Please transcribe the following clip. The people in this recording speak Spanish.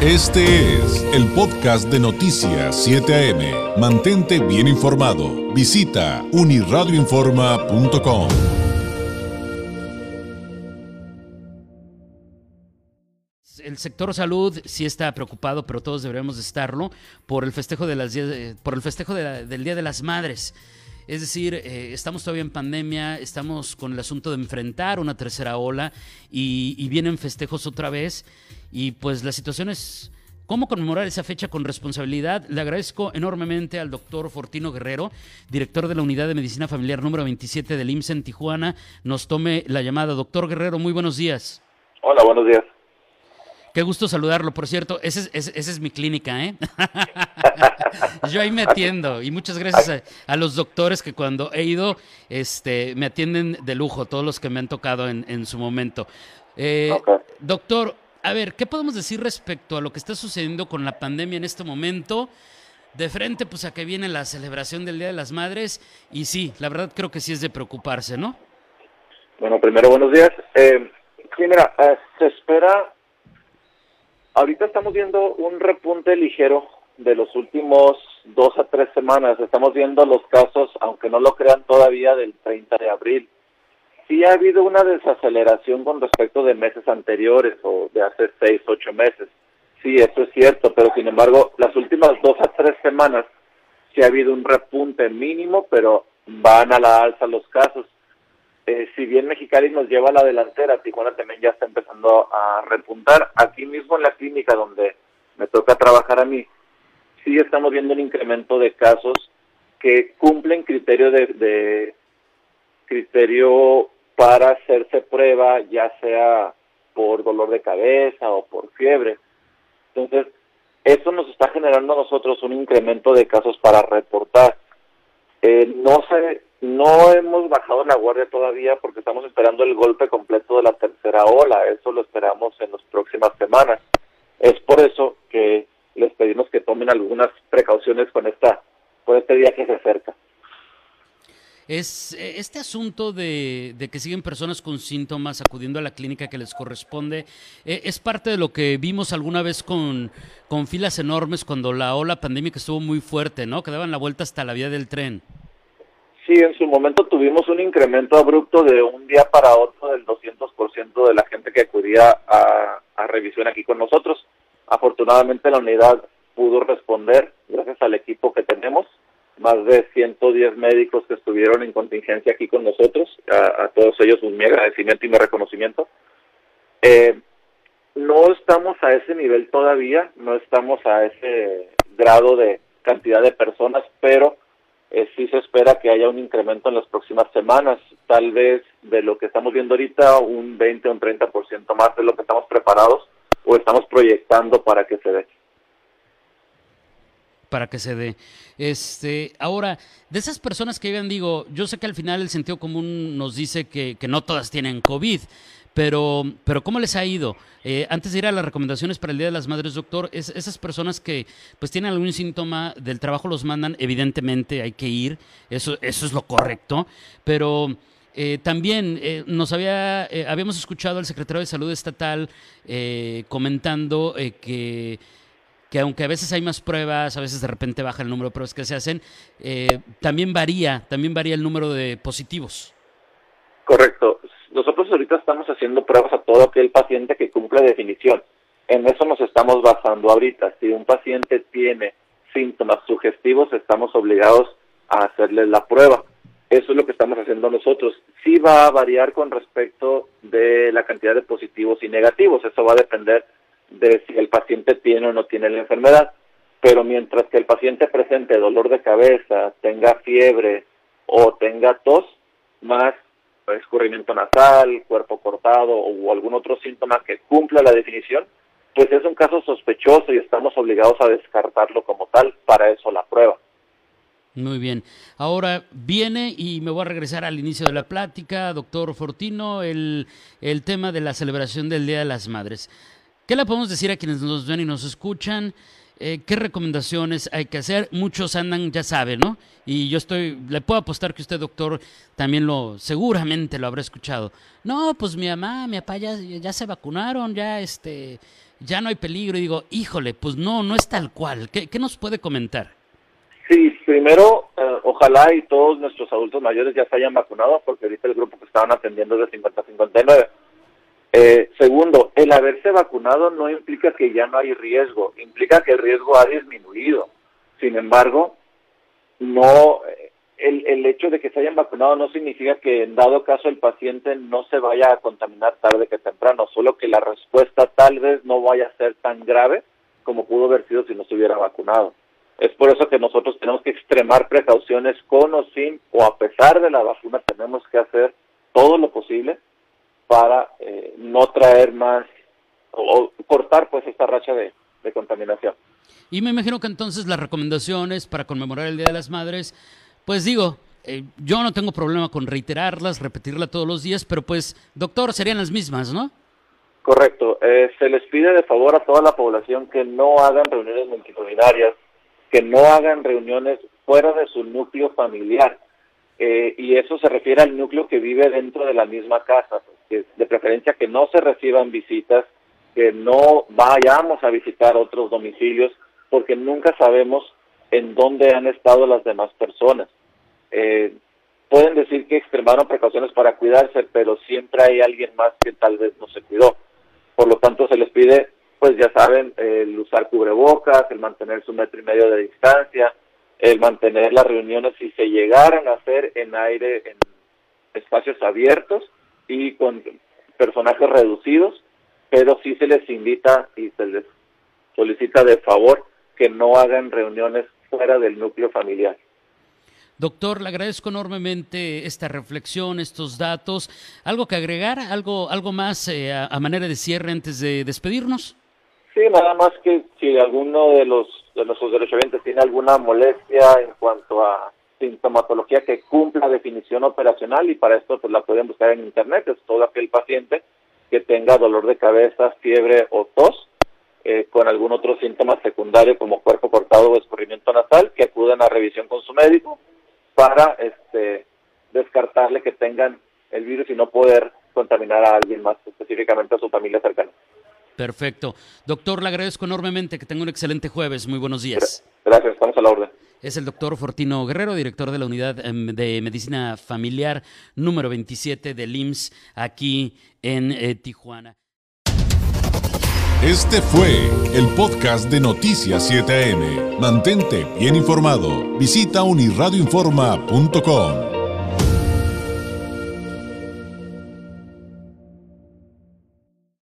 Este es el podcast de Noticias 7 AM. Mantente bien informado. Visita uniradioinforma.com. El sector salud sí está preocupado, pero todos deberíamos estarlo por el festejo de las por el festejo del Día de las Madres. Es decir, eh, estamos todavía en pandemia, estamos con el asunto de enfrentar una tercera ola y, vienen festejos otra vez. Y pues la situación es cómo conmemorar esa fecha con responsabilidad. Le agradezco enormemente al doctor Fortino Guerrero, director de la Unidad de Medicina Familiar número 27 del IMSS en Tijuana. Nos tome la llamada. Doctor Guerrero, muy buenos días. Hola, buenos días. Qué gusto saludarlo, por cierto. Esa es, ese, es mi clínica, ¿eh? Yo ahí me atiendo y muchas gracias a, los doctores que cuando he ido este, me atienden de lujo, todos los que me han tocado en, su momento. Eh, doctor, a ver, ¿qué podemos decir respecto a lo que está sucediendo con la pandemia en este momento? De frente, pues a que viene la celebración del Día de las Madres y sí, la verdad creo que sí es de preocuparse, ¿no? Bueno, primero buenos días. Eh, sí, mira, eh, se espera Ahorita estamos viendo un repunte ligero de los últimos dos a tres semanas. Estamos viendo los casos, aunque no lo crean todavía, del 30 de abril. Sí ha habido una desaceleración con respecto de meses anteriores o de hace seis, ocho meses. Sí, eso es cierto, pero sin embargo, las últimas dos a tres semanas sí ha habido un repunte mínimo, pero van a la alza los casos. Eh, si bien Mexicali nos lleva a la delantera, Tijuana también ya está empezando a repuntar. Aquí mismo en la clínica donde me toca trabajar a mí, sí estamos viendo un incremento de casos que cumplen criterio de, criterio para hacerse prueba, ya sea por dolor de cabeza o por fiebre. Entonces, eso nos está generando a nosotros un incremento de casos para reportar. Eh, no se no hemos bajado la guardia todavía porque estamos esperando el golpe completo de la tercera ola. Eso lo esperamos en las próximas semanas. Es por eso que les pedimos que tomen algunas precauciones con esta, con este día que se acerca. Es eh, este asunto de, que siguen personas con síntomas acudiendo a la clínica que les corresponde, eh, es parte de lo que vimos alguna vez con, con filas enormes cuando la ola pandémica estuvo muy fuerte, ¿no? Que daban la vuelta hasta la vía del tren. Sí, en su momento tuvimos un incremento abrupto de un día para otro del 200% de la gente que acudía a, revisión aquí con nosotros. Afortunadamente la unidad pudo responder gracias al equipo que tenemos, más de 110 médicos que estuvieron en contingencia aquí con nosotros, a, todos ellos un mi agradecimiento y mi reconocimiento. Eh, no estamos a ese nivel todavía, no estamos a ese grado de cantidad de personas, pero eh, sí se espera que haya un incremento en las próximas semanas, tal vez de lo que estamos viendo ahorita, un 20 o un 30% más de lo que estamos preparados o estamos proyectando para que se dé. Para que se dé. Este, ahora, de esas personas que llegan, digo, yo sé que al final el sentido común nos dice que, que no todas tienen COVID, pero, pero ¿cómo les ha ido? Eh, antes de ir a las recomendaciones para el Día de las Madres, doctor, es, esas personas que pues tienen algún síntoma del trabajo los mandan, evidentemente hay que ir, eso, eso es lo correcto, pero eh, también eh, nos había, habíamos escuchado al secretario de Salud Estatal comentando que que aunque a veces hay más pruebas, a veces de repente baja el número de pruebas que se hacen, también varía, también varía el número de positivos. Correcto. Nosotros ahorita estamos haciendo pruebas a todo aquel paciente que cumple definición. En eso nos estamos basando ahorita. Si un paciente tiene síntomas sugestivos, estamos obligados a hacerle la prueba. Eso es lo que estamos haciendo nosotros. Sí va a variar con respecto de la cantidad de positivos y negativos. Eso va a depender de si el paciente tiene o no tiene la enfermedad. Pero mientras que el paciente presente dolor de cabeza, tenga fiebre o tenga tos, más escurrimiento nasal, cuerpo cortado o algún otro síntoma que cumpla la definición, pues es un caso sospechoso y estamos obligados a descartarlo como tal, para eso la prueba. Muy bien. Ahora viene, y me voy a regresar al inicio de la plática, doctor Fortino, el, el tema de la celebración del Día de las Madres. ¿Qué le podemos decir a quienes nos ven y nos escuchan? Eh, ¿Qué recomendaciones hay que hacer? Muchos andan, ya saben, ¿no? Y yo estoy, le puedo apostar que usted, doctor, también lo, seguramente lo habrá escuchado. No, pues mi mamá, mi papá ya, ya se vacunaron, ya este, ya no hay peligro. Y digo, híjole, pues no, no es tal cual. ¿Qué, qué nos puede comentar? Sí, primero, eh, ojalá y todos nuestros adultos mayores ya se hayan vacunado, porque ahorita el grupo que estaban atendiendo es de 50 a 59. Eh, segundo, el haberse vacunado no implica que ya no hay riesgo, implica que el riesgo ha disminuido. Sin embargo, no el, el hecho de que se hayan vacunado no significa que en dado caso el paciente no se vaya a contaminar tarde que temprano, solo que la respuesta tal vez no vaya a ser tan grave como pudo haber sido si no se hubiera vacunado. Es por eso que nosotros tenemos que extremar precauciones con o sin o a pesar de la vacuna tenemos que hacer todo lo posible para eh, no traer más o, cortar pues esta racha de, contaminación. Y me imagino que entonces las recomendaciones para conmemorar el Día de las Madres, pues digo, eh, yo no tengo problema con reiterarlas, repetirla todos los días, pero pues, doctor, serían las mismas, ¿no? Correcto. Eh, se les pide de favor a toda la población que no hagan reuniones multitudinarias, que no hagan reuniones fuera de su núcleo familiar. Y eso se refiere al núcleo que vive dentro de la misma casa que de preferencia que no se reciban visitas, que no vayamos a visitar otros domicilios, porque nunca sabemos en dónde han estado las demás personas. Eh, pueden decir que extremaron precauciones para cuidarse, pero siempre hay alguien más que tal vez no se cuidó. Por lo tanto, se les pide, pues ya saben, el usar cubrebocas, el mantener su metro y medio de distancia, el mantener las reuniones si se llegaran a hacer en aire, en espacios abiertos, y con personajes reducidos, pero sí se les invita y se les solicita de favor que no hagan reuniones fuera del núcleo familiar. Doctor, le agradezco enormemente esta reflexión, estos datos. ¿Algo que agregar? ¿Algo, algo más eh, a, manera de cierre antes de despedirnos? Sí, nada más que si alguno de los de nuestros derechohabientes tiene alguna molestia en cuanto a sintomatología que cumpla definición operacional y para esto pues la pueden buscar en internet, es todo aquel paciente que tenga dolor de cabeza, fiebre o tos eh, con algún otro síntoma secundario como cuerpo cortado o escurrimiento nasal, que acudan a revisión con su médico para este descartarle que tengan el virus y no poder contaminar a alguien más, específicamente a su familia cercana. Perfecto. Doctor, le agradezco enormemente que tenga un excelente jueves. Muy buenos días. Gracias, estamos a la orden. Es el doctor Fortino Guerrero, director de la Unidad em, de Medicina Familiar número 27 del IMSS aquí en eh, Tijuana. Este fue el podcast de Noticias 7am. Mantente bien informado. Visita unirradioinforma.com.